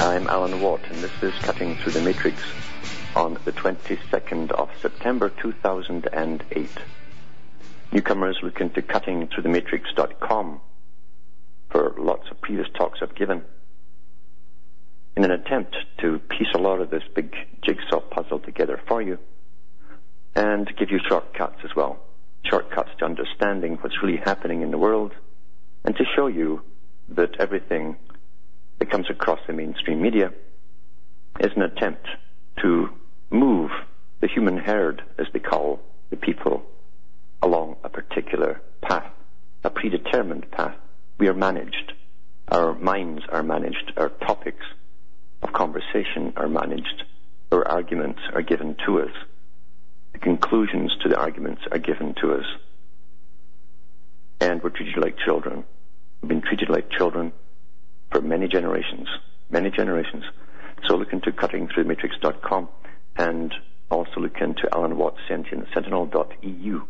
I'm Alan Watt, and this is Cutting Through the Matrix on the 22nd of September 2008. Newcomers look into cuttingthroughthematrix.com for lots of previous talks I've given in an attempt to piece a lot of this big jigsaw puzzle together for you and give you shortcuts as well. Shortcuts to understanding what's really happening in the world and to show you that everything that comes across the mainstream media is an attempt to move the human herd, as they call the people, along a particular path, a predetermined path. We are managed. Our minds are managed. Our topics of conversation are managed. Our arguments are given to us. The conclusions to the arguments are given to us. And we're treated like children. We've been treated like children for many generations, many generations. So look into cuttingthroughthematrix.com and also look into Alan Watts Sentinel.eu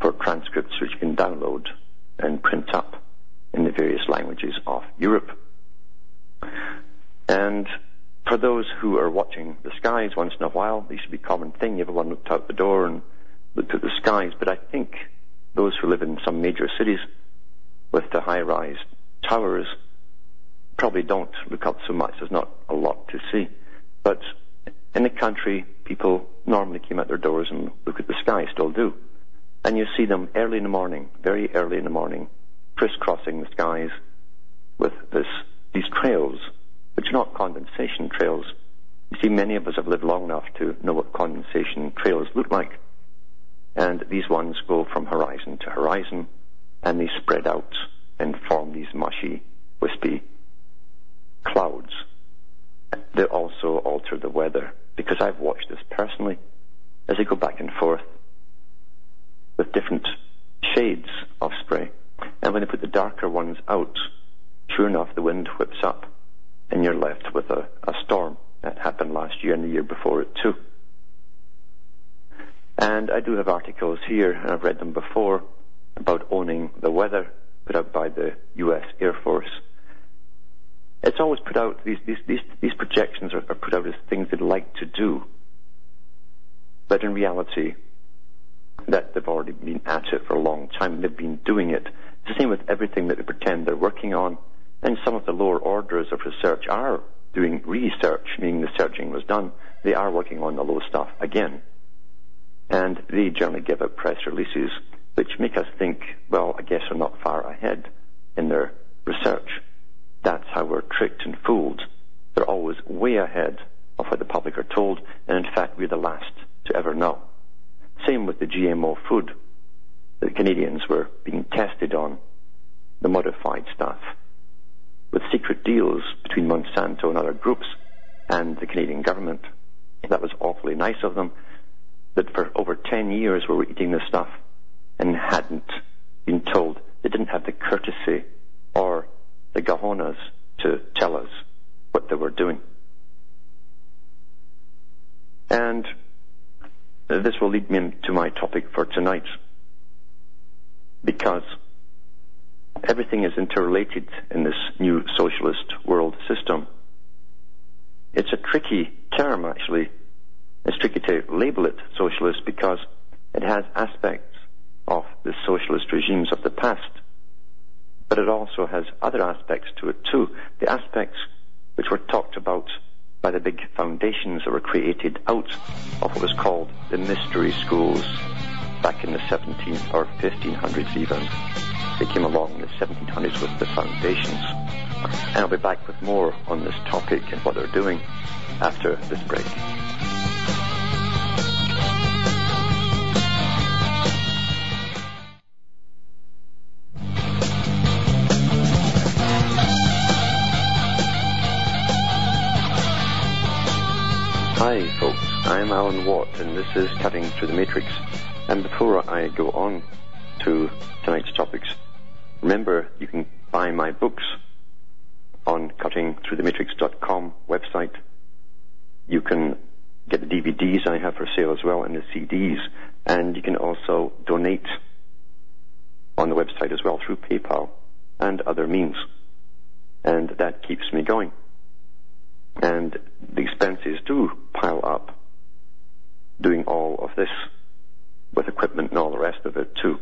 for transcripts which you can download and print up in the various languages of Europe. And for those who are watching the skies once in a while, this should be a common thing. Everyone looked out the door and looked at the skies. But I think those who live in some major cities with the high-rise towers probably don't look up so much. There's not a lot to see. But in the country, people normally came out their doors and look at the sky, still do. And you see them early in the morning, very early in the morning, crisscrossing the skies with this, these trails, which are not condensation trails. You see, many of us have lived long enough to know what condensation trails look like. And these ones go from horizon to horizon, and they spread out and form these mushy, wispy clouds. They also alter the weather because I've watched this personally as they go back and forth with different shades of spray. And when they put the darker ones out, sure enough, the wind whips up and you're left with a, a storm. That happened last year and the year before it too. And I do have articles here, and I've read them before, about owning the weather put out by the US Air Force it's always put out, these, these, these, these projections are, are put out as things they'd like to do. But in reality, that they've already been at it for a long time. And they've been doing it. It's the same with everything that they pretend they're working on. And some of the lower orders of research are doing research, meaning the searching was done. They are working on the low stuff again. And they generally give out press releases which make us think, well, I guess they're not far ahead in their research. That's how we're tricked and fooled. They're always way ahead of what the public are told, and in fact, we're the last to ever know. Same with the GMO food that Canadians were being tested on, the modified stuff, with secret deals between Monsanto and other groups and the Canadian government. That was awfully nice of them, that for over 10 years we were eating this stuff and hadn't been told. They didn't have the courtesy or the Gahonas to tell us what they were doing. And this will lead me to my topic for tonight, because everything is interrelated in this new socialist world system. It's a tricky term, actually. It's tricky to label it socialist because it has aspects of the socialist regimes of the past but it also has other aspects to it too. The aspects which were talked about by the big foundations that were created out of what was called the mystery schools back in the 17th or 1500s even. They came along in the 1700s with the foundations. And I'll be back with more on this topic and what they're doing after this break. Hi, folks. I'm Alan Watt, and this is Cutting Through the Matrix. And before I go on to tonight's topics, remember you can buy my books on cuttingthroughthematrix.com website. You can get the DVDs I have for sale as well and the CDs, and you can also donate on the website as well through PayPal and other means. And that keeps me going. And the expenses do pile up doing all of this with equipment and all the rest of it too.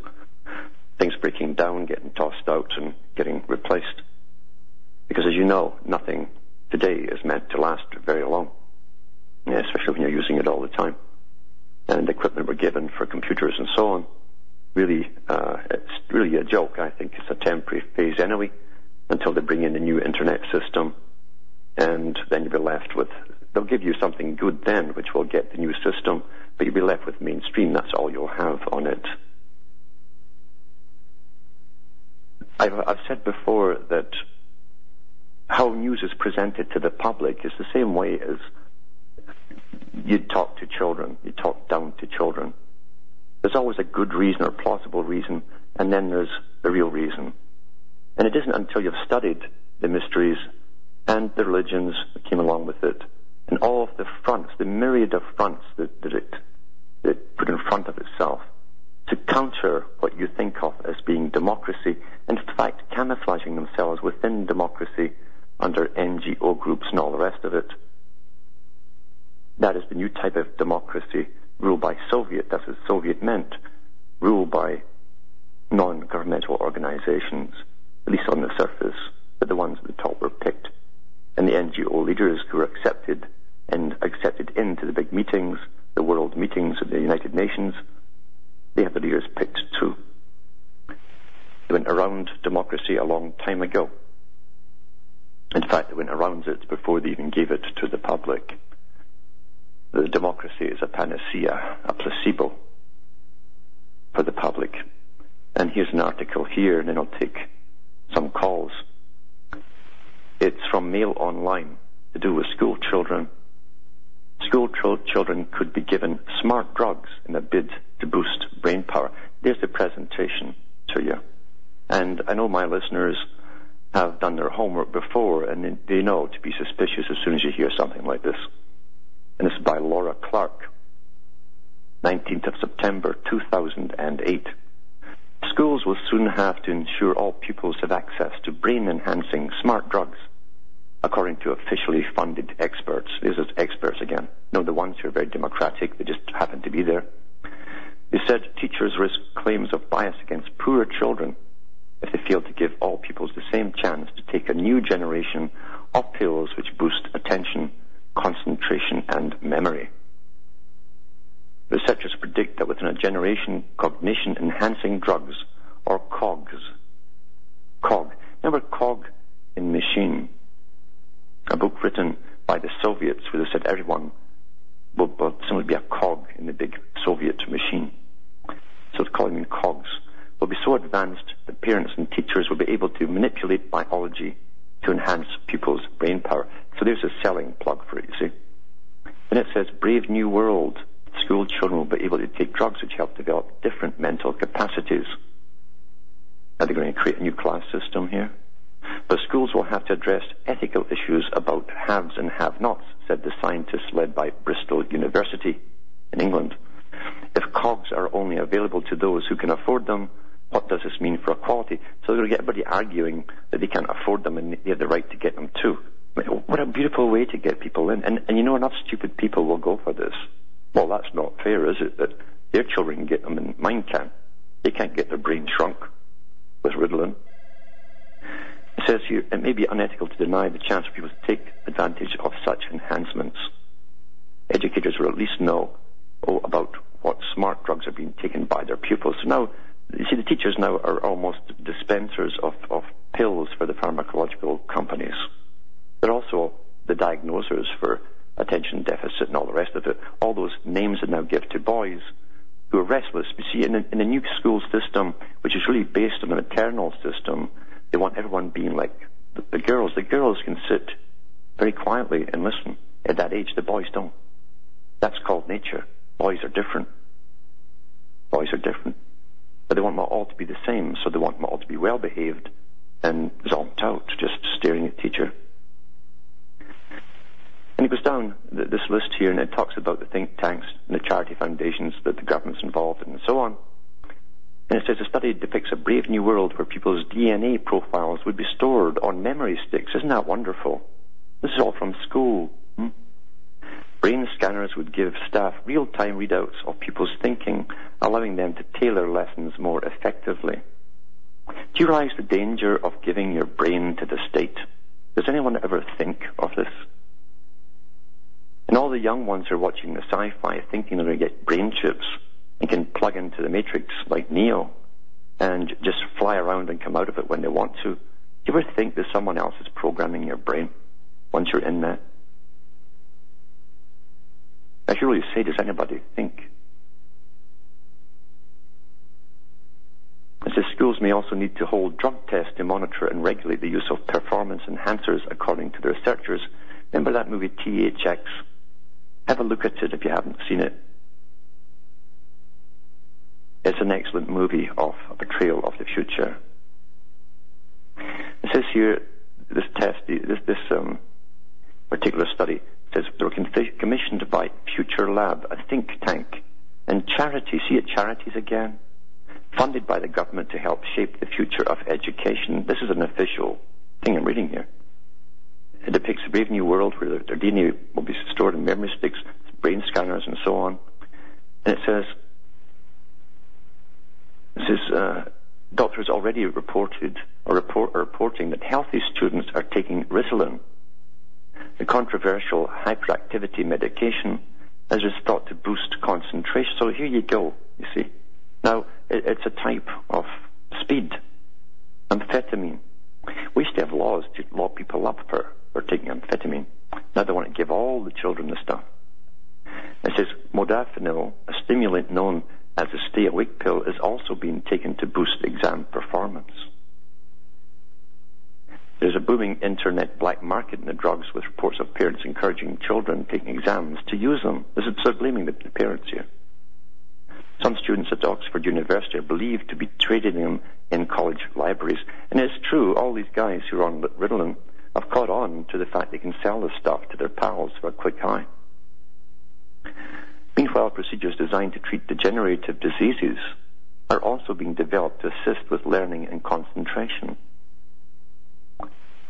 Things breaking down, getting tossed out and getting replaced. Because as you know, nothing today is meant to last very long, especially when you're using it all the time. And equipment we're given for computers and so on, really, uh, it's really a joke. I think it's a temporary phase anyway, until they bring in a new internet system, and then you'll be left with. They'll give you something good then, which will get the new system, but you'll be left with mainstream. That's all you'll have on it. I've, I've said before that how news is presented to the public is the same way as you talk to children, you talk down to children. There's always a good reason or plausible reason, and then there's the real reason. And it isn't until you've studied the mysteries and the religions that came along with it, and all of the fronts, the myriad of fronts that, that it, that put in front of itself to counter what you think of as being democracy, and in fact camouflaging themselves within democracy under NGO groups and all the rest of it. That is the new type of democracy ruled by Soviet, that's what Soviet meant, ruled by non-governmental organizations, at least on the surface, but the ones at the top were picked. And the NGO leaders who were accepted and accepted into the big meetings, the world meetings of the United Nations, they have the leaders picked too. They went around democracy a long time ago. In fact, they went around it before they even gave it to the public. The democracy is a panacea, a placebo for the public. And here's an article here, and then I'll take some calls. It's from Mail Online to do with school children. School children could be given smart drugs in a bid to boost brain power. There's the presentation to you. And I know my listeners have done their homework before and they know to be suspicious as soon as you hear something like this. And this is by Laura Clark, 19th of September 2008. Schools will soon have to ensure all pupils have access to brain enhancing smart drugs, according to officially funded experts. These are experts again. No, the ones who are very democratic, they just happen to be there. They said teachers risk claims of bias against poorer children if they fail to give all pupils the same chance to take a new generation of pills which boost attention, concentration, and memory. Researchers predict that within a generation, cognition enhancing drugs, or COGS, COG, remember COG in machine, a book written by the Soviets where they said everyone will, will simply be a cog in the big Soviet machine. So it's calling them COGS will be so advanced that parents and teachers will be able to manipulate biology to enhance pupils' brain power. So there's a selling plug for it, you see. And it says, Brave New World. School children will be able to take drugs which help develop different mental capacities. Are they going to create a new class system here? But schools will have to address ethical issues about haves and have-nots, said the scientists led by Bristol University in England. If COGS are only available to those who can afford them, what does this mean for equality? So to get everybody arguing that they can't afford them and they have the right to get them too. What a beautiful way to get people in. And, and you know, enough stupid people will go for this. Well, that's not fair, is it? That their children get them and mine can't. They can't get their brain shrunk with Ritalin. Says here, it may be unethical to deny the chance for people to take advantage of such enhancements. Educators will at least know oh, about what smart drugs are being taken by their pupils. So now you see, the teachers now are almost dispensers of, of pills for the pharmacological companies. They're also the diagnosers for attention deficit and all the rest of it. All those names that now give to boys who are restless. You see, in a, in new school system, which is really based on a maternal system, they want everyone being like the, the girls. The girls can sit very quietly and listen. At that age, the boys don't. That's called nature. Boys are different. Boys are different. But they want them all to be the same, so they want them all to be well behaved and zonked out, just staring at the teacher. And he goes down this list here and it talks about the think tanks and the charity foundations that the government's involved in and so on. And it says the study depicts a brave new world where people's DNA profiles would be stored on memory sticks. Isn't that wonderful? This is all from school. Hmm? Brain scanners would give staff real-time readouts of people's thinking, allowing them to tailor lessons more effectively. Do you realize the danger of giving your brain to the state? Does anyone ever think of this? And all the young ones are watching the sci-fi thinking they're going to get brain chips and can plug into the matrix like Neo and just fly around and come out of it when they want to. Do you ever think that someone else is programming your brain once you're in there? I should really say, does anybody think? It says schools may also need to hold drug tests to monitor and regulate the use of performance enhancers according to the researchers. Remember that movie THX? Have a look at it if you haven't seen it. It's an excellent movie of a portrayal of the future. It says here, this test, this, this um, particular study says they were commissioned by Future Lab, a think tank, and charities. See it, charities again, funded by the government to help shape the future of education. This is an official thing I'm reading here. It depicts a brave new world where their DNA will be stored in memory sticks, brain scanners, and so on. And it says, it says, uh, doctors already reported or report, are reporting that healthy students are taking Ritalin, the controversial hyperactivity medication, as is thought to boost concentration. So here you go, you see. Now, it, it's a type of speed, amphetamine. We used to have laws to lock people up for for taking amphetamine. Now they want to give all the children the stuff. It says modafinil, a stimulant known as a stay-awake pill, is also being taken to boost exam performance. There's a booming internet black market in the drugs with reports of parents encouraging children taking exams to use them. This is so blaming the, the parents here. Some students at Oxford University are believed to be trading them in college libraries. And it's true, all these guys who are on Ritalin have caught on to the fact they can sell this stuff to their pals for a quick high. Meanwhile, procedures designed to treat degenerative diseases are also being developed to assist with learning and concentration.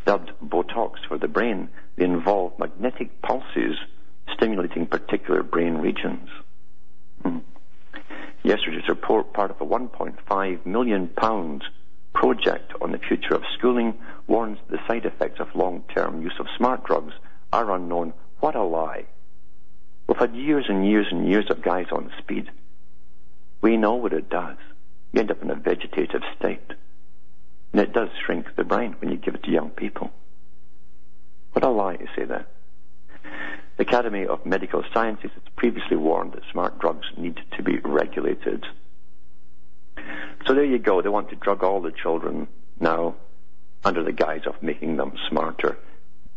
Dubbed Botox for the brain, they involve magnetic pulses stimulating particular brain regions. Hmm. Yesterday's report, part of a 1.5 million pounds project on the future of schooling warns the side effects of long-term use of smart drugs are unknown. What a lie. We've had years and years and years of guys on speed. We know what it does. You end up in a vegetative state. And it does shrink the brain when you give it to young people. What a lie to say that. The Academy of Medical Sciences has previously warned that smart drugs need to be regulated. So there you go. They want to drug all the children now under the guise of making them smarter.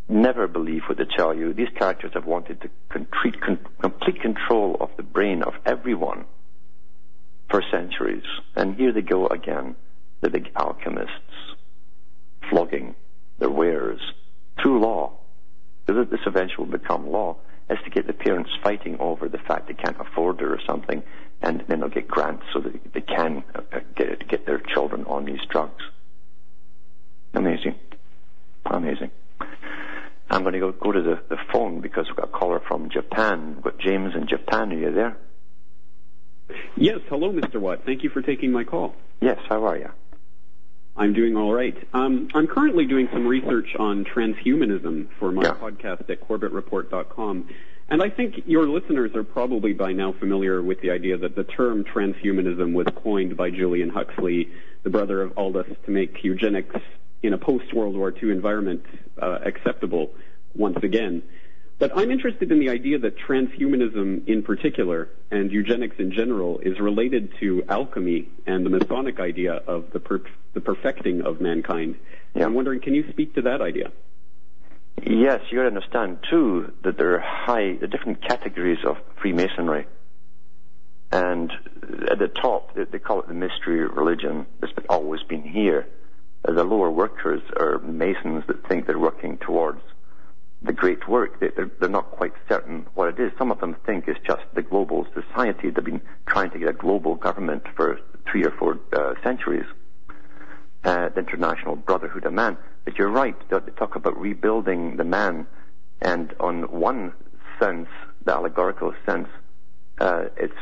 Never believe what they tell you. These characters have wanted to complete, complete control of the brain of everyone for centuries. And here they go again, the big alchemists, flogging their wares through law. Because this eventually will become law, is to get the parents fighting over the fact they can't afford it or something, and then they'll get grants so that they can uh, get, get their children on these drugs. Amazing. Amazing. I'm going to go, go to the, the phone because we've got a caller from Japan. We've got James in Japan. Are you there? Yes. Hello, Mr. Watt. Thank you for taking my call. Yes. How are you? I'm doing all right. Um, I'm currently doing some research on transhumanism for my Yeah. podcast at CorbettReport.com. And I think your listeners are probably by now familiar with the idea that the term transhumanism was coined by Julian Huxley, the brother of Aldous, to make eugenics in a post-World War II environment uh, acceptable once again. But I'm interested in the idea that transhumanism in particular and eugenics in general is related to alchemy and the Masonic idea of the, per- the perfecting of mankind. Yeah. I'm wondering, can you speak to that idea? Yes, you understand too that there are high, the different categories of Freemasonry. And at the top, they call it the mystery religion. It's always been here. The lower workers are Masons that think they're working towards the great work. They're, they're not quite certain what it is. Some of them think it's just the global society. They've been trying to get a global government for three or four uh, centuries. Uh, the International Brotherhood of Man. But you're right. They talk about rebuilding the man, and on one sense, the allegorical sense, uh, it's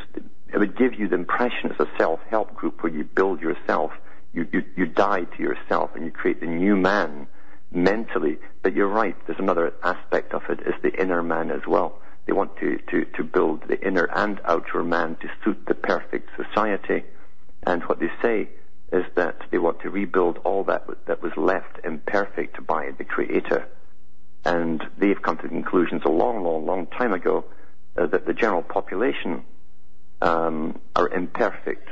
it would give you the impression it's a self-help group where you build yourself, you, you, you die to yourself, and you create the new man mentally. But you're right, there's another aspect of it, is the inner man as well. They want to, to, to build the inner and outer man to suit the perfect society. And what they say is that they want to rebuild all that that was left imperfect by the Creator. And they've come to conclusions a long, long, long time ago uh, that the general population um, are imperfect.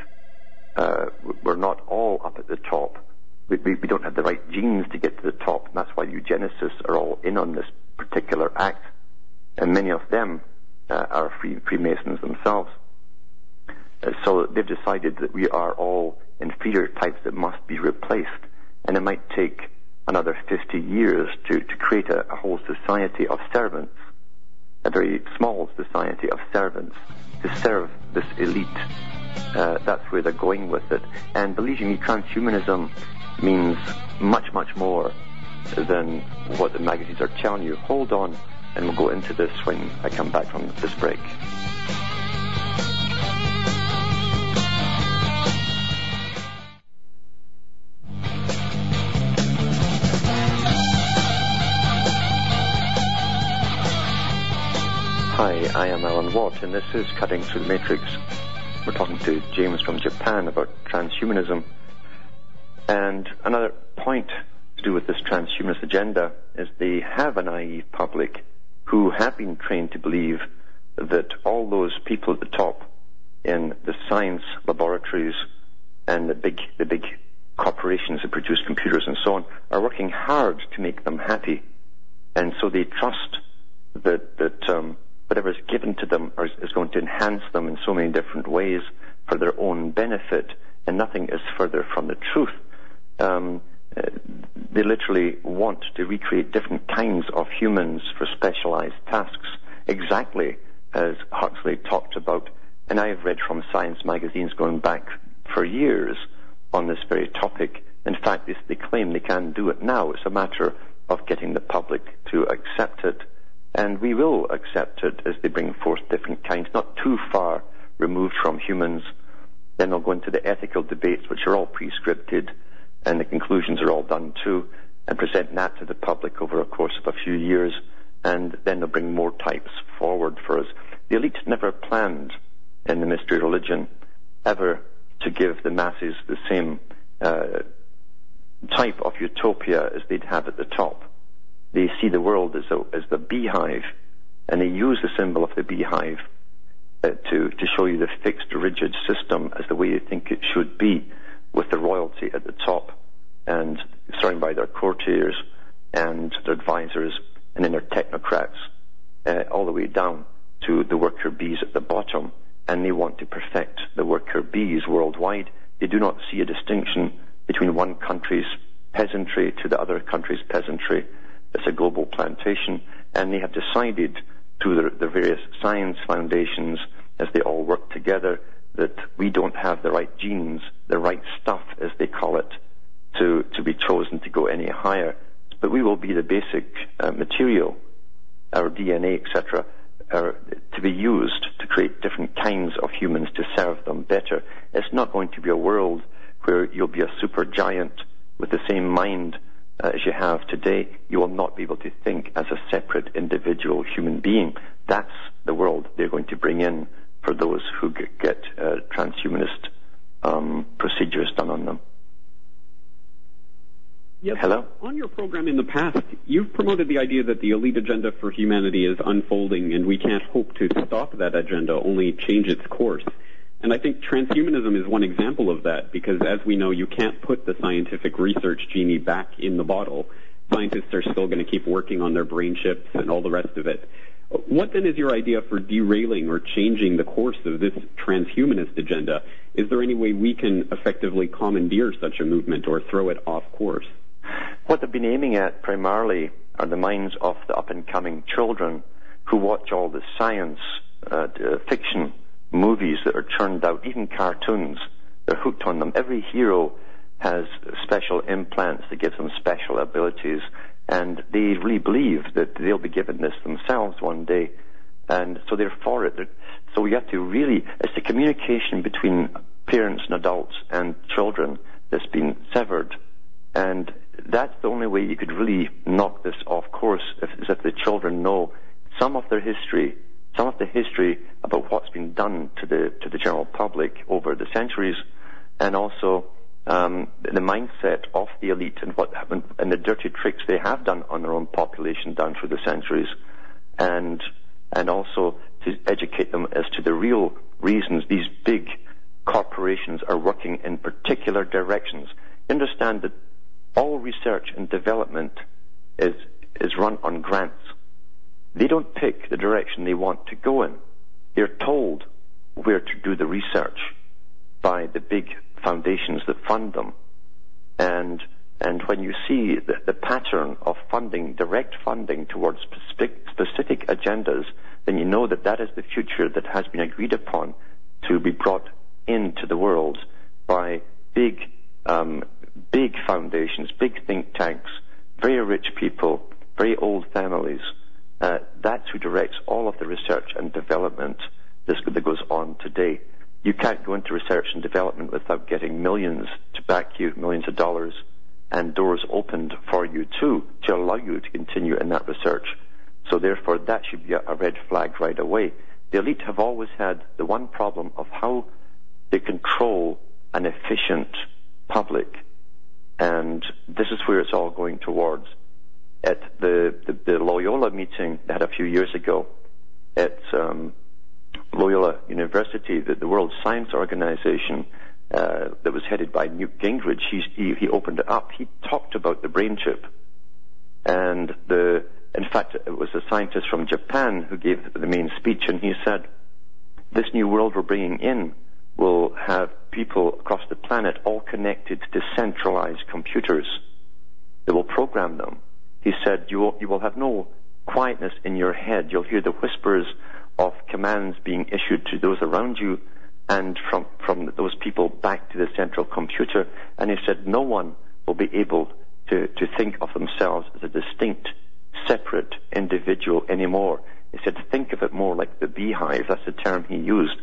Uh, we're not all up at the top. We, we, we, don't have the right genes to get to the top, and that's why eugenicists are all in on this particular act. And many of them uh, are free, Freemasons themselves. Uh, so they've decided that we are all inferior types that must be replaced, and it might take another 50 years to, to create a, a whole society of servants, a very small society of servants to serve this elite. Uh, that's where they're going with it. And believe me, transhumanism means much, much more than what the magazines are telling you. Hold on, and we'll go into this when I come back from this break. Hi, I am Alan Watt, and this is Cutting Through the Matrix. We're talking to James from Japan about transhumanism. And another point to do with this transhumanist agenda is they have a naive public who have been trained to believe that all those people at the top in the science laboratories and the big, the big corporations that produce computers and so on are working hard to make them happy. And so they trust that, that, um, whatever is given to them is going to enhance them in so many different ways for their own benefit, and nothing is further from the truth. Um, uh, they literally want to recreate different kinds of humans for specialized tasks, exactly as Huxley talked about. And I have read from science magazines going back for years on this very topic. In fact, they, they claim they can do it now. It's a matter of getting the public to accept it. And we will accept it as they bring forth different kinds, not too far removed from humans. Then they'll go into the ethical debates, which are all prescripted, and the conclusions are all done too, and present that to the public over a course of a few years, and then they'll bring more types forward for us. The elite never planned in the mystery religion ever to give the masses the same uh, type of utopia as they'd have at the top they see the world as, a, as the beehive, and they use the symbol of the beehive uh, to, to show you the fixed, rigid system as the way they think it should be, with the royalty at the top, and surrounded by their courtiers and their advisors, and then their technocrats, uh, all the way down to the worker bees at the bottom. And they want to perfect the worker bees worldwide. They do not see a distinction between one country's peasantry to the other country's peasantry it's a global plantation, and they have decided through the, various science foundations, as they all work together, that we don't have the right genes, the right stuff, as they call it, to, to be chosen to go any higher. But we will be the basic uh, material, our DNA, etc., uh, to be used to create different kinds of humans to serve them better. It's not going to be a world where you'll be a super giant with the same mind uh, as you have today, you will not be able to think as a separate individual human being. That's the world they're going to bring in for those who get, uh, transhumanist um, procedures done on them. Yes. Hello? On your program in the past, you've promoted the idea that the elite agenda for humanity is unfolding and we can't hope to stop that agenda, only change its course. And I think transhumanism is one example of that because as we know, you can't put the scientific research genie back in the bottle. scientists are still going to keep working on their brain chips and all the rest of it. What then is your idea for derailing or changing the course of this transhumanist agenda? Is there any way we can effectively commandeer such a movement or throw it off course? What they've been aiming at primarily are the minds of the up and coming children who watch all the science uh, fiction movies that are churned out, even cartoons. They're hooked on them. Every hero has special implants that give them special abilities, and they really believe that they'll be given this themselves one day, and so they're for it. So we have to really, it's the communication between parents and adults and children that's been severed, and that's the only way you could really knock this off course, is if the children know some of their history, some of the history about what's been done to the to the general public over the centuries, and also um, the mindset of the elite and what happened and the dirty tricks they have done on their own population down through the centuries, and and also to educate them as to the real reasons these big corporations are working in particular directions. Understand that all research and development is is run on grants. They don't pick the direction they want to go in. They're told where to do the research by the big foundations that fund them. And, and when you see the, the pattern of funding, direct funding towards specific, specific agendas, then you know that that is the future that has been agreed upon to be brought into the world by big, um, big foundations, big think tanks, very rich people, very old families. Uh, that's who directs all of the research and development that goes on today you can't go into research and development without getting millions to back you, millions of dollars, and doors opened for you too, to allow you to continue in that research. So therefore, that should be a red flag right away. The elite have always had the one problem of how they control an efficient public. And this is where it's all going towards. At the, the, the Loyola meeting they had a few years ago, at um, Loyola University, the, the World Science Organization, uh, that was headed by Newt Gingrich, he, he, opened it up. He talked about the brain chip. And the, in fact, it was a scientist from Japan who gave the main speech, and he said, this new world we're bringing in will have people across the planet all connected to centralized computers. They will program them. He said, you will, you will have no quietness in your head. You'll hear the whispers of commands being issued to those around you and from, from those people back to the central computer. And he said no one will be able to, to think of themselves as a distinct, separate individual anymore. He said think of it more like the beehive. That's the term he used.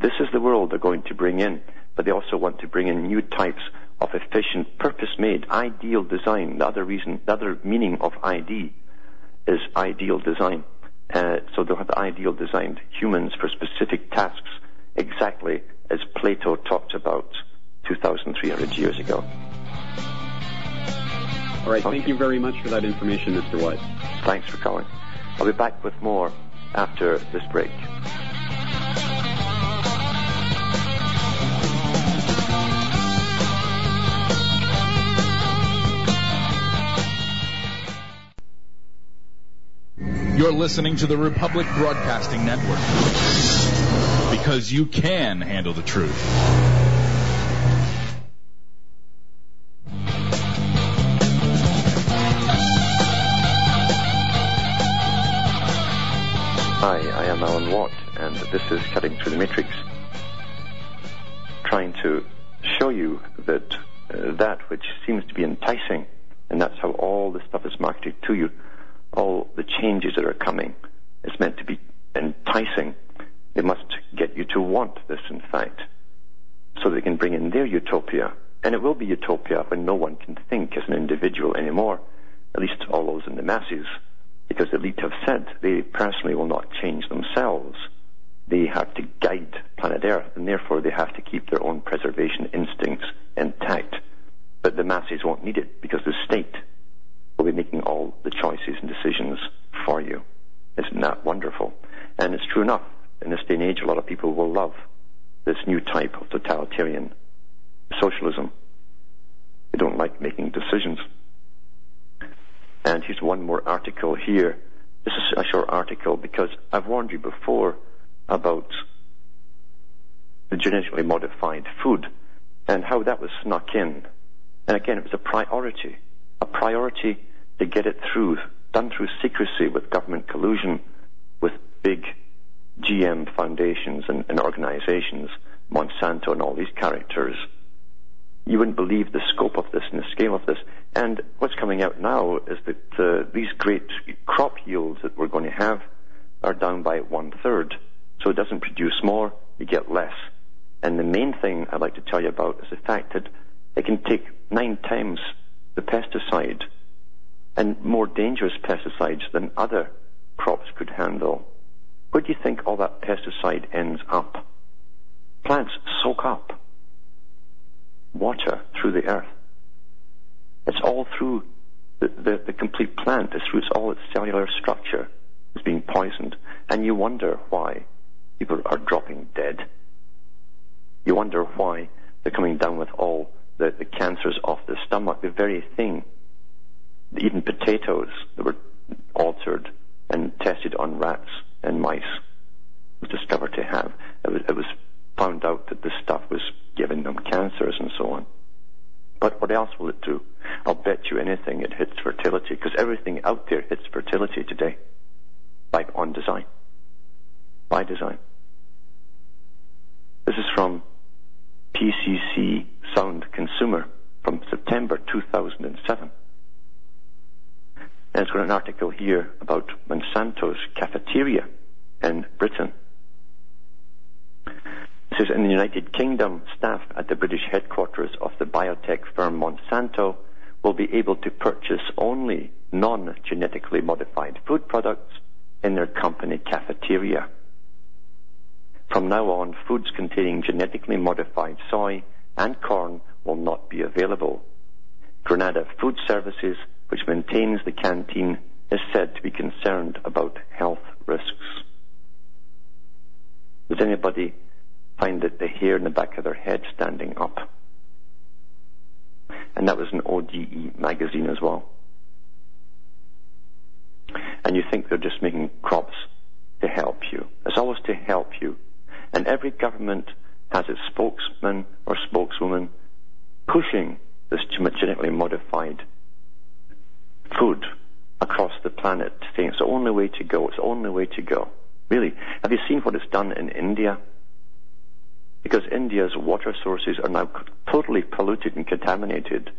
This is the world they're going to bring in, but they also want to bring in new types of efficient, purpose-made, ideal design. The other reason, the other meaning of ID is ideal design. Uh, so they'll have ideal designed humans for specific tasks, exactly as Plato talked about 2,300 years ago. All right, thank you very much for that information, Mr. White. Thanks for calling. I'll be back with more after this break. You're listening to the Republic Broadcasting Network. Because you can handle the truth. Hi, I am Alan Watt, and this is Cutting Through the Matrix, trying to show you that uh, that which seems to be enticing, and that's how all this stuff is marketed to you all the changes that are coming is meant to be enticing. They must get you to want this, in fact, so they can bring in their utopia. And it will be utopia when no one can think as an individual anymore, at least all those in the masses, because the elite have said they personally will not change themselves. They have to guide planet Earth, and therefore they have to keep their own preservation instincts intact. But the masses won't need it because the state will be making all the choices and decisions for you. Isn't that wonderful? And it's true enough. In this day and age, a lot of people will love this new type of totalitarian socialism. They don't like making decisions. And here's one more article here. This is a short article because I've warned you before about the genetically modified food and how that was snuck in. And again, it was a priority, a priority to get it through, done through secrecy with government collusion, with big GM foundations and, and organizations, Monsanto and all these characters. You wouldn't believe the scope of this and the scale of this. And what's coming out now is that uh, these great crop yields that we're going to have are down by one third. So it doesn't produce more, you get less. And the main thing I'd like to tell you about is the fact that it can take nine times the pesticide and more dangerous pesticides than other crops could handle. Where do you think all that pesticide ends up? Plants soak up water through the earth. It's all through the, the, the complete plant. It's through all its cellular structure is being poisoned. And you wonder why people are dropping dead. You wonder why they're coming down with all the, the cancers of the stomach, the very thing. Even potatoes that were altered and tested on rats and mice was discovered to have. It was, it was found out that this stuff was giving them cancers and so on. But what else will it do? I'll bet you anything it hits fertility, because everything out there hits fertility today. By on design. By design. This is from PCC Sound Consumer from September 2007. And it's got an article here about Monsanto's cafeteria in Britain. It says in the United Kingdom, staff at the British headquarters of the biotech firm Monsanto will be able to purchase only non-genetically modified food products in their company cafeteria. From now on, foods containing genetically modified soy and corn will not be available. Granada Food Services, which maintains the canteen, is said to be concerned about health risks. Does anybody find that the hair in the back of their head standing up? And that was an ODE magazine as well. And you think they're just making crops to help you. It's always to help you. And every government has its spokesman or spokeswoman pushing this genetically modified the planet, saying it's the only way to go, it's the only way to go. Really, have you seen what it's done in India? Because India's water sources are now totally polluted and contaminated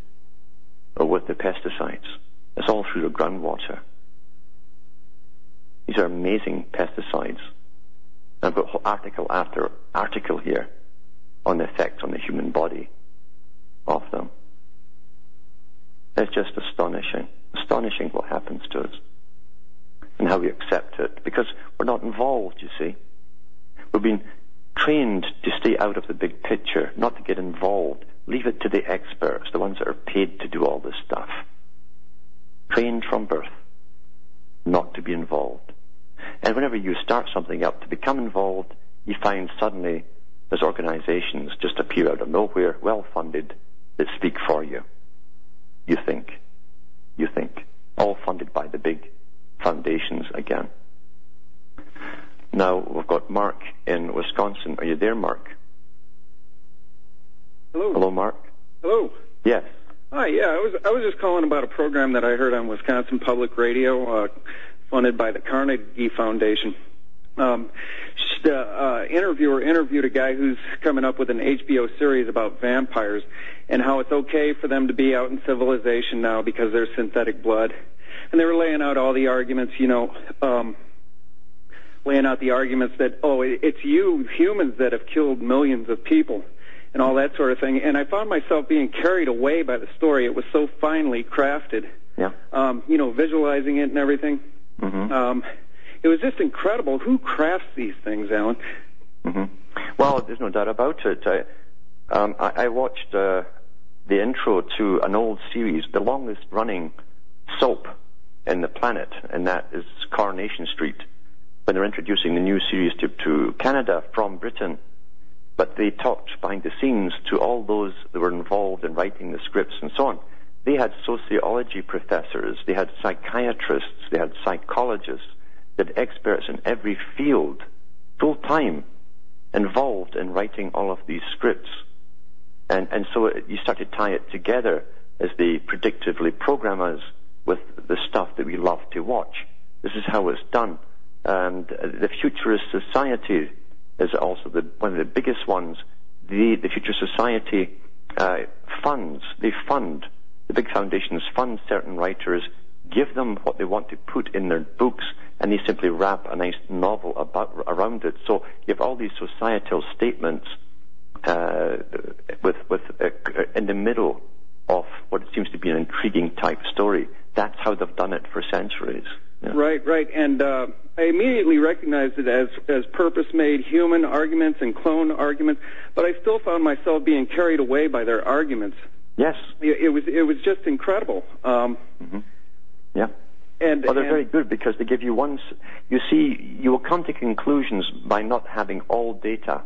with the pesticides. It's all through the groundwater. These are amazing pesticides. I've got article after article here on the effect on the human body of them. It's just astonishing. Astonishing what happens to us and how we accept it because we're not involved, you see. We've been trained to stay out of the big picture, not to get involved. Leave it to the experts, the ones that are paid to do all this stuff. Trained from birth not to be involved. And whenever you start something up to become involved, you find suddenly there's organizations just appear out of nowhere, well funded, that speak for you. You think. You think. All funded by the big foundations again. Now we've got Mark in Wisconsin. Are you there, Mark? Hello. Hello, Mark. Hello. Yes. Hi. Yeah, I was I was just calling about a program that I heard on Wisconsin Public Radio, uh, funded by the Carnegie Foundation. Um, the uh, interviewer interviewed a guy who's coming up with an HBO series about vampires and how it's okay for them to be out in civilization now because they're synthetic blood. And they were laying out all the arguments, you know, um, laying out the arguments that, oh, it's you humans that have killed millions of people and all that sort of thing. And I found myself being carried away by the story. It was so finely crafted. Yeah. Um, you know, visualizing it and everything. Mm-hmm. Um, it was just incredible. Who crafts these things, Alan? Mm-hmm. Well, there's no doubt about it. I, um, I, I watched uh, the intro to an old series, the longest running soap in the planet, and that is Coronation Street, when they're introducing the new series to, to Canada from Britain. But they talked behind the scenes to all those that were involved in writing the scripts and so on. they had sociology professors, they had psychiatrists, they had psychologists, they had experts in every field, full time, involved in writing all of these scripts. And, and so it, you start to tie it together as they predictively program us with the stuff that we love to watch. This is how it's done. And the futurist society is also the, one of the biggest ones. The, the future society uh, funds, they fund, the big foundations fund certain writers, give them what they want to put in their books, and they simply wrap a nice novel about, around it. So you have all these societal statements uh, with, with uh, in the middle of what seems to be an intriguing type story. That's how they've done it for centuries. Yeah. Right, right. And uh, I immediately recognized it as as purpose-made human arguments and clone arguments, but I still found myself being carried away by their arguments. Yes, it, it was it was just incredible. Um, mm-hmm. Yeah. And, well, they're and, very good because they give you one. You see, you will come to conclusions by not having all data.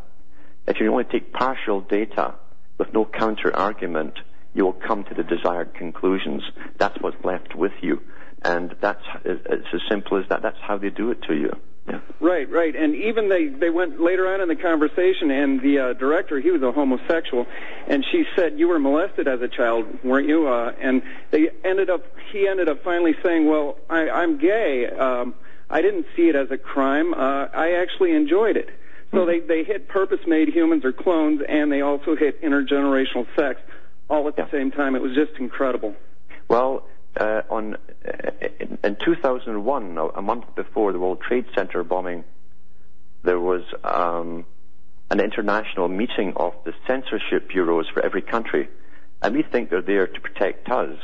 If you only take partial data with no counter argument, you will come to the desired conclusions. That's what's left with you and that's it's as simple as that. That's how they do it to you. Yeah. Right, right, and even they they went later on in the conversation, and the uh, director he was a homosexual, and she said you were molested as a child, weren't you? Uh, and they ended up he ended up finally saying, well, I, I'm gay. Um, I didn't see it as a crime. Uh, I actually enjoyed it. So they they hit purpose-made humans or clones, and they also hit intergenerational sex all at the same time. It was just incredible. Well, uh, on uh, in, in 2001, a month before the World Trade Center bombing, there was um, an international meeting of the censorship bureaus for every country, and we think they're there to protect us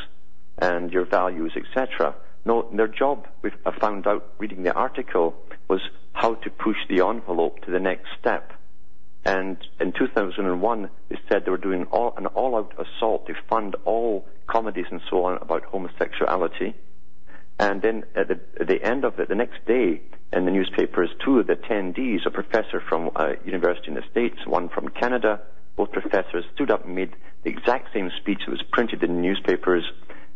and your values, etc. No, their job, we found out reading the article, was how to push the envelope to the next step. And in 2001, they said they were doing all, an all-out assault to fund all comedies and so on about homosexuality. And then at the, at the end of it, the next day, in the newspapers, two of the attendees, a professor from a university in the States, one from Canada, both professors stood up and made the exact same speech that was printed in the newspapers,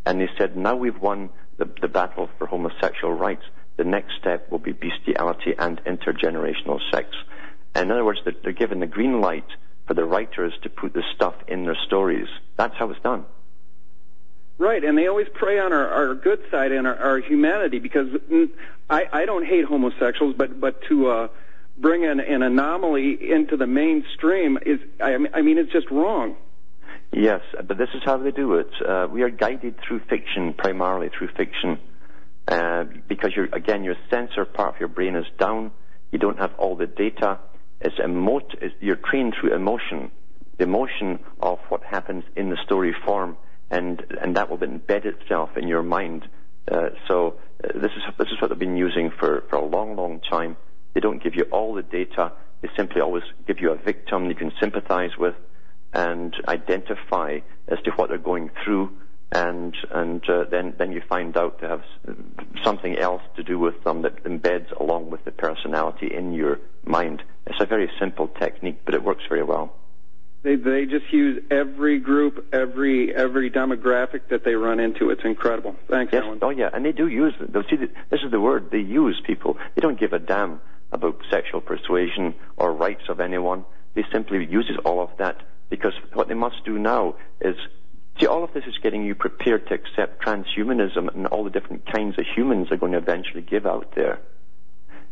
and they said, now we've won the, the battle for homosexual rights. The next step will be bestiality and intergenerational sex. In other words, they're, they're given the green light for the writers to put the stuff in their stories. That's how it's done. Right, and they always prey on our, our good side and our, our humanity because I, I don't hate homosexuals, but but to uh, bring an, an anomaly into the mainstream is, I, I mean, it's just wrong. Yes, but this is how they do it. Uh, we are guided through fiction, primarily through fiction, uh, because you're, again, your censor part of your brain is down. You don't have all the data it's emote, it's, you're trained through emotion, the emotion of what happens in the story form, and, and that will embed itself in your mind. Uh, so uh, this is this is what they've been using for, for a long, long time. They don't give you all the data. They simply always give you a victim you can sympathize with and identify as to what they're going through and and uh, then then you find out to have something else to do with them that embeds along with the personality in your mind. It's a very simple technique, but it works very well. They they just use every group, every every demographic that they run into. It's incredible. Thanks, yes. Alan. Oh yeah, and they do use. They'll see. this is the word they use. People. They don't give a damn about sexual persuasion or rights of anyone. They simply use all of that because what they must do now is See, all of this is getting you prepared to accept transhumanism and all the different kinds of humans are going to eventually give out there.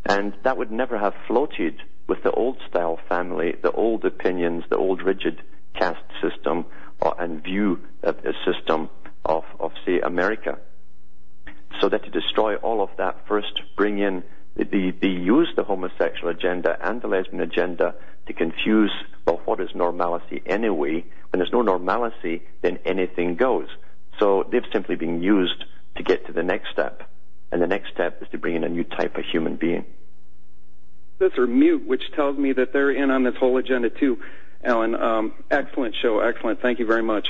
And that would never have floated with the old style family, the old opinions, the old rigid caste system uh, and view uh, system of, of, say, America. So that to destroy all of that, first bring in, they use the homosexual agenda and the lesbian agenda to confuse, well, what is normality anyway? When there's no normalcy, then anything goes. So they've simply been used to get to the next step. And the next step is to bring in a new type of human being. This are mute, which tells me that they're in on this whole agenda too. Alan, um, excellent show, excellent. Thank you very much.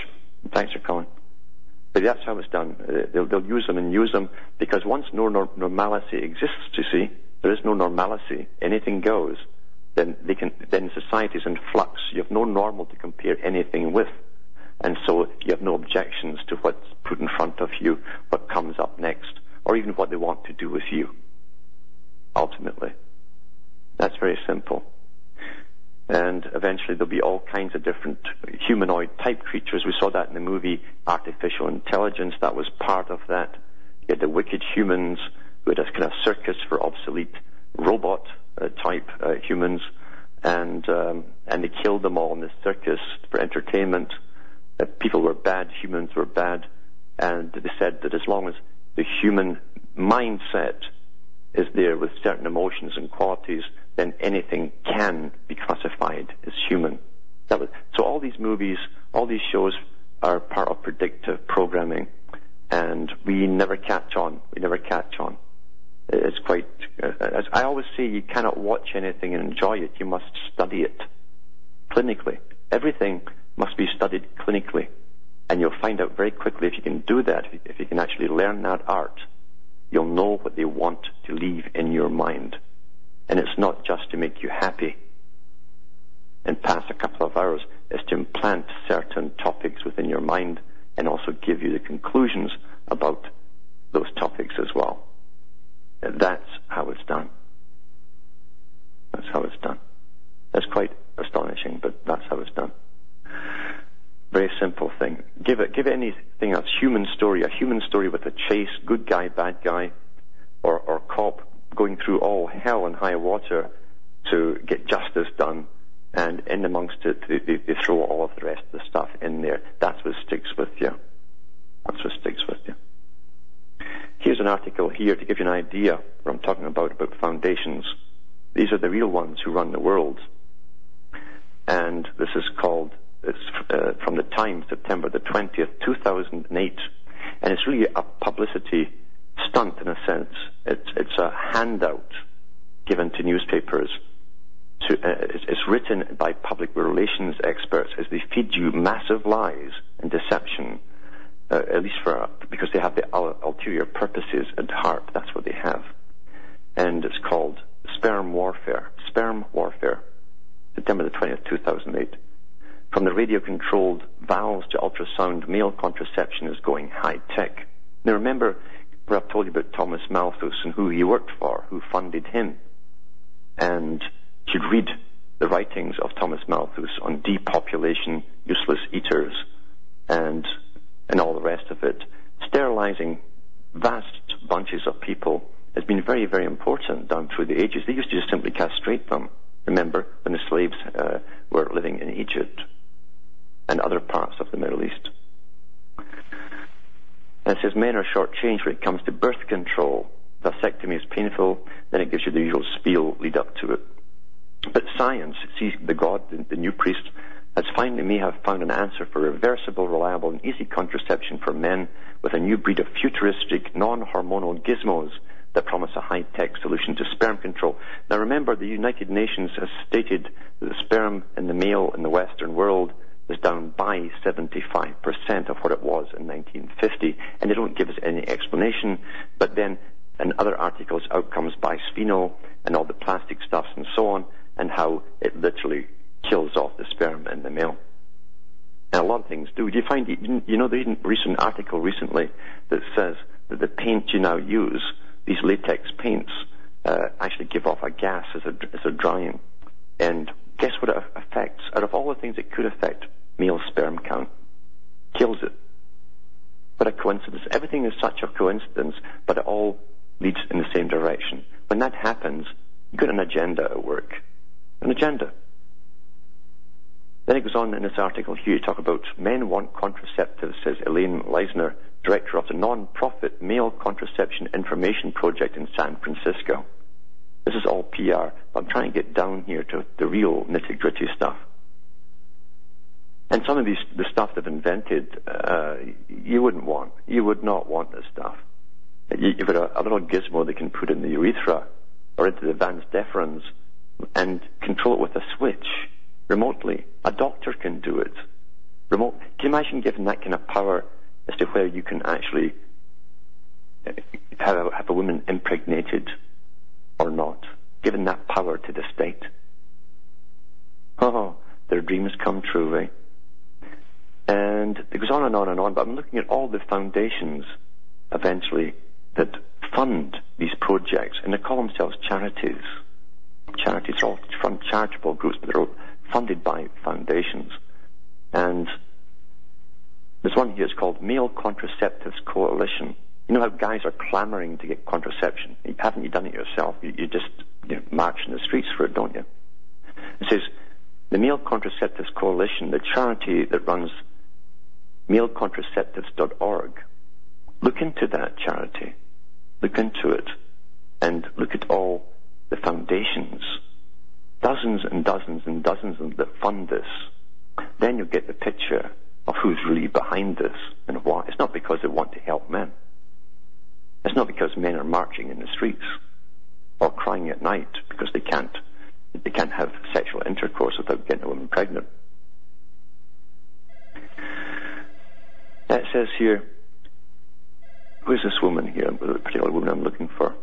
Thanks for calling. But that's how it's done. Uh, they'll, they'll use them and use them because once no normalcy exists, you see, there is no normalcy. Anything goes then they can then society is in flux. You have no normal to compare anything with. And so you have no objections to what's put in front of you, what comes up next, or even what they want to do with you, ultimately. That's very simple. And eventually there'll be all kinds of different humanoid type creatures. We saw that in the movie Artificial Intelligence. That was part of that. You had the wicked humans who had a kind of circus for obsolete robot uh, type uh, humans, and um, and they killed them all in the circus for entertainment. Uh, people were bad, humans were bad, and they said that as long as the human mindset is there with certain emotions and qualities, then anything can be classified as human. Was, so all these movies, all these shows are part of predictive programming, and we never catch on. We never catch on. It's quite, uh, as I always say, you cannot watch anything and enjoy it. You must study it clinically. Everything must be studied clinically. And you'll find out very quickly if you can do that, if you can actually learn that art, you'll know what they want to leave in your mind. And it's not just to make you happy and pass a couple of hours, it's to implant certain topics within your mind and also give you the conclusions about those topics as well. That's how it's done. That's how it's done. That's quite astonishing, but that's how it's done. Very simple thing. Give it, give it anything else. Human story, a human story with a chase, good guy, bad guy, or, or cop going through all hell and high water to get justice done, and in amongst it, they, they throw all of the rest of the stuff in there. That's what sticks with you. That's what sticks with you. Here's an article here to give you an idea what I'm talking about, about foundations. These are the real ones who run the world. And this is called it's uh, from the Times, September the 20th, 2008. And it's really a publicity stunt in a sense. It's, it's a handout given to newspapers. To, uh, it's, it's written by public relations experts as they feed you massive lies and deception, uh, at least for because they have the ulterior purposes at heart. That's what they have, and it's called sperm warfare. Sperm warfare. September the 20th, 2008. From the radio-controlled valves to ultrasound, male contraception is going high-tech. Now remember where I've told you about Thomas Malthus and who he worked for, who funded him. And you should read the writings of Thomas Malthus on depopulation, useless eaters, and, and all the rest of it. Sterilizing vast bunches of people has been very, very important down through the ages. They used to just simply castrate them. Remember when the slaves uh, were living in Egypt and other parts of the Middle East. And it says men are shortchanged when it comes to birth control. Vasectomy is painful, then it gives you the usual spiel lead up to it. But science, sees the God, the, the new priest, has finally may have found an answer for reversible, reliable, and easy contraception for men with a new breed of futuristic, non-hormonal gizmos that promise a high-tech solution to sperm control. Now remember, the United Nations has stated that the sperm in the male in the Western world is down by 75% of what it was in 1950, and they don't give us any explanation. But then, in other articles, out comes bisphenol and all the plastic stuffs and so on, and how it literally kills off the sperm in the male. And a lot of things do. Do you find, you know, the recent article recently that says that the paint you now use, these latex paints, uh, actually give off a gas as a, as a drying. And guess what it affects? Out of all the things it could affect, male sperm count kills it. What a coincidence. Everything is such a coincidence, but it all leads in the same direction. When that happens, you've got an agenda at work. An agenda. Then it goes on in this article here, you talk about men want contraceptives, says Elaine Lissner, director of the non-profit Male Contraception Information Project in San Francisco. This is all PR. But I'm trying to get down here to the real nitty gritty stuff. And some of these, the stuff they've invented, uh, you wouldn't want. You would not want this stuff. You've got a, a little gizmo they can put in the urethra or into the vas deferens and control it with a switch remotely. A doctor can do it. Remote. Can you imagine giving that kind of power as to where you can actually uh, have a, have a woman impregnated or not, given that power to the state. Oh, their dreams come true, eh? And it goes on and on and on, but I'm looking at all the foundations eventually that fund these projects, and they call themselves charities. Charities are all from charitable groups, but they're funded by foundations. And there's one here, it's called Male Contraceptives Coalition. You know how guys are clamoring to get contraception? Haven't you done it yourself? You, you just you know, march in the streets for it, don't you? It says, the Male Contraceptives Coalition, the charity that runs malecontraceptives.org, look into that charity. Look into it. And look at all the foundations. Dozens and dozens and dozens that fund this. Then you'll get the picture of who's really behind this and why. It's not because they want to help men. It's not because men are marching in the streets or crying at night because they can't they can't have sexual intercourse without getting a woman pregnant. That says here, who's this woman here, the particular woman I'm looking for?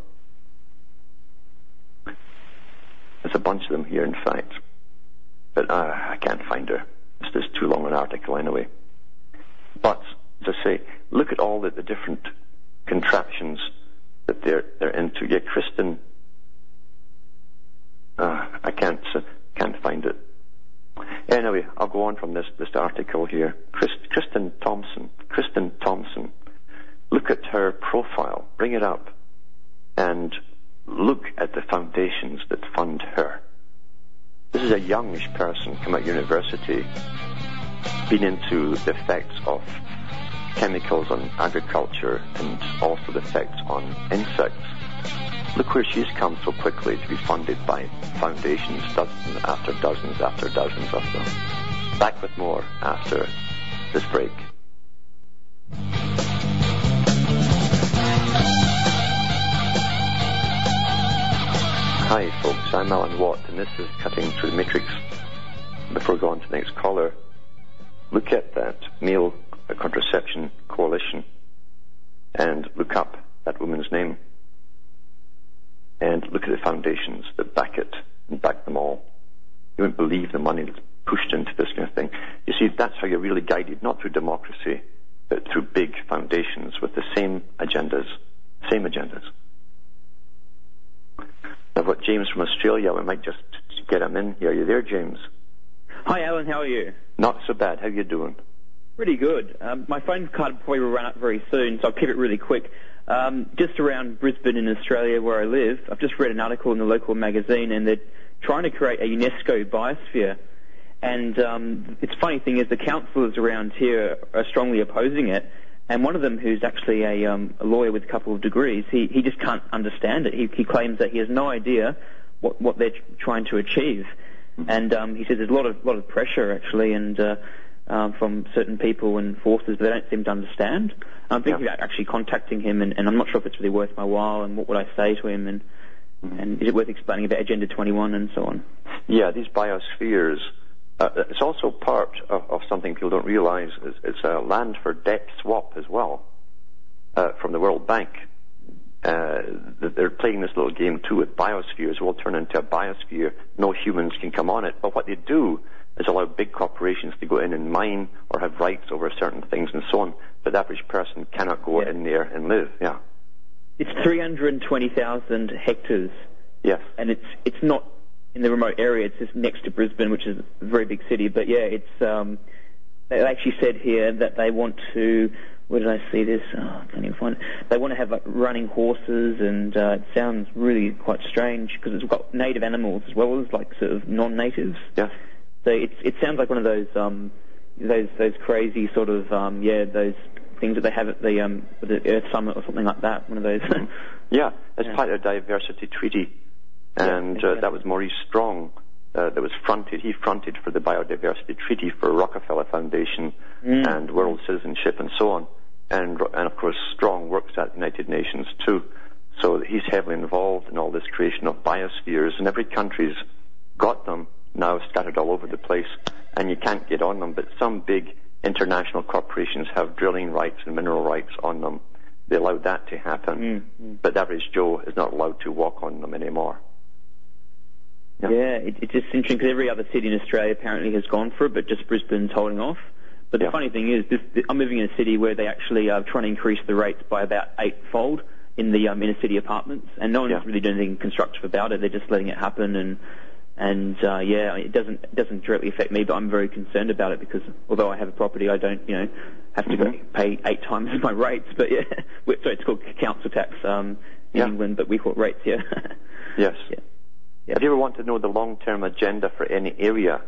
There's a bunch of them here, in fact, but uh, I can't find her. It's just too long an article anyway. But, as I say, look at all the, the different contraptions that they're they're into. Yeah, Kristen. Uh, I can't uh, can't find it. Anyway, I'll go on from this this article here. Kristen Thompson. Kristen Thompson. Look at her profile. Bring it up, and look at the foundations that fund her. This is a youngish person come out of university, been into the effects of chemicals on agriculture and also the effects on insects. Look where she's come so quickly to be funded by foundations, dozens after dozens after dozens of them. Back with more after this break. Hi folks, I'm Alan Watt and this is Cutting Through the Matrix. Before we go on to the next caller, look at that male contraception coalition and look up that woman's name and look at the foundations that back it and back them all. You won't believe the money that's pushed into this kind of thing. You see, that's how you're really guided, not through democracy, but through big foundations with the same agendas, same agendas. I've got James from Australia. We might just get him in here. Are you there, James? Hi, Alan. How are you? Not so bad. How are you doing? Pretty good. Um, my phone card probably will run up very soon, so I'll keep it really quick. Um, just around Brisbane in Australia, where I live, I've just read an article in the local magazine, and they're trying to create a UNESCO biosphere. And um, it's funny thing is, the councillors around here are strongly opposing it. And one of them, who's actually a, um, a lawyer with a couple of degrees, he, he just can't understand it. He, he claims that he has no idea what, what they're trying to achieve. And um, he says there's a lot of lot of pressure actually, and uh, um, from certain people and forces, but they don't seem to understand. I'm thinking yeah. about actually contacting him, and, and, I'm not sure if it's really worth my while, and what would I say to him, and mm-hmm. and is it worth explaining about Agenda 21 and so on? Yeah, these biospheres. Uh, it's also part of, of, something people don't realize. It's, it's a land for debt swap as well uh, from the World Bank. Uh, they're playing this little game too with biospheres. It will turn into a biosphere. No humans can come on it. But what they do is allow big corporations to go in and mine or have rights over certain things and so on, but the average person cannot go yeah. in there and live. Yeah. It's 320,000 hectares. Yes. And it's it's not in the remote area. It's just next to Brisbane, which is a very big city. But yeah, it's um, they actually said here that they want to. Where did I see this? Oh, I can't even find it. They want to have like, running horses, and uh, it sounds really quite strange because it's got native animals as well as like sort of non-natives. Yeah. So it it sounds like one of those um, those those crazy sort of um, yeah those things that they have at the um, the Earth Summit or something like that. One of those. yeah, it's yeah. part of the diversity treaty, and uh, that was Maurice Strong. Uh, that was fronted. He fronted for the biodiversity treaty for Rockefeller Foundation mm. and World Citizenship and so on. And and of course Strong works at the United Nations too. So he's heavily involved in all this creation of biospheres, and every country's got them now scattered all over the place, and you can't get on them. But some big international corporations have drilling rights and mineral rights on them. They allowed that to happen, mm-hmm. but the average Joe is not allowed to walk on them anymore. Yeah, it, it's just interesting because every other city in Australia apparently has gone for it, but just Brisbane's holding off. But the Yeah. funny thing is, this, I'm living in a city where they actually are trying to increase the rates by about eightfold in the um, inner city apartments, and no one's Yeah. really doing anything constructive about it. They're just letting it happen, and and uh, yeah, it doesn't it doesn't directly affect me, but I'm very concerned about it because although I have a property, I don't you know have to Mhm. pay eight times my rates. But yeah, sorry, it's called council tax um, in Yeah. England, but we call it rates here. Yes. Yeah. If you ever want to know the long-term agenda for any area,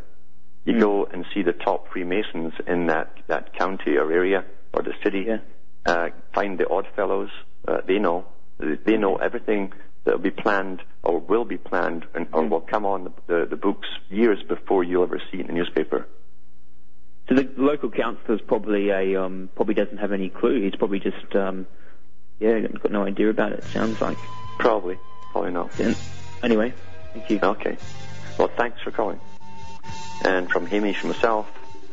you Mm. go and see the top Freemasons in that, that county or area or the city. Yeah. Uh, find the odd fellows. Uh, they know. They they know everything that will be planned or will be planned and, or Mm. will come on the, the, the books years before you'll ever see it in the newspaper. So the local councillor's probably a um, probably doesn't have any clue. He's probably just um, yeah got no idea about it. Sounds like. Probably. Probably not. Yeah. Anyway, thank you. Okay. Well, thanks for calling. And from Hamish himself,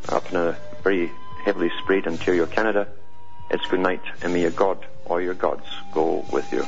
up in a very heavily sprayed Ontario, Canada, it's good night, and may your God or your gods go with you.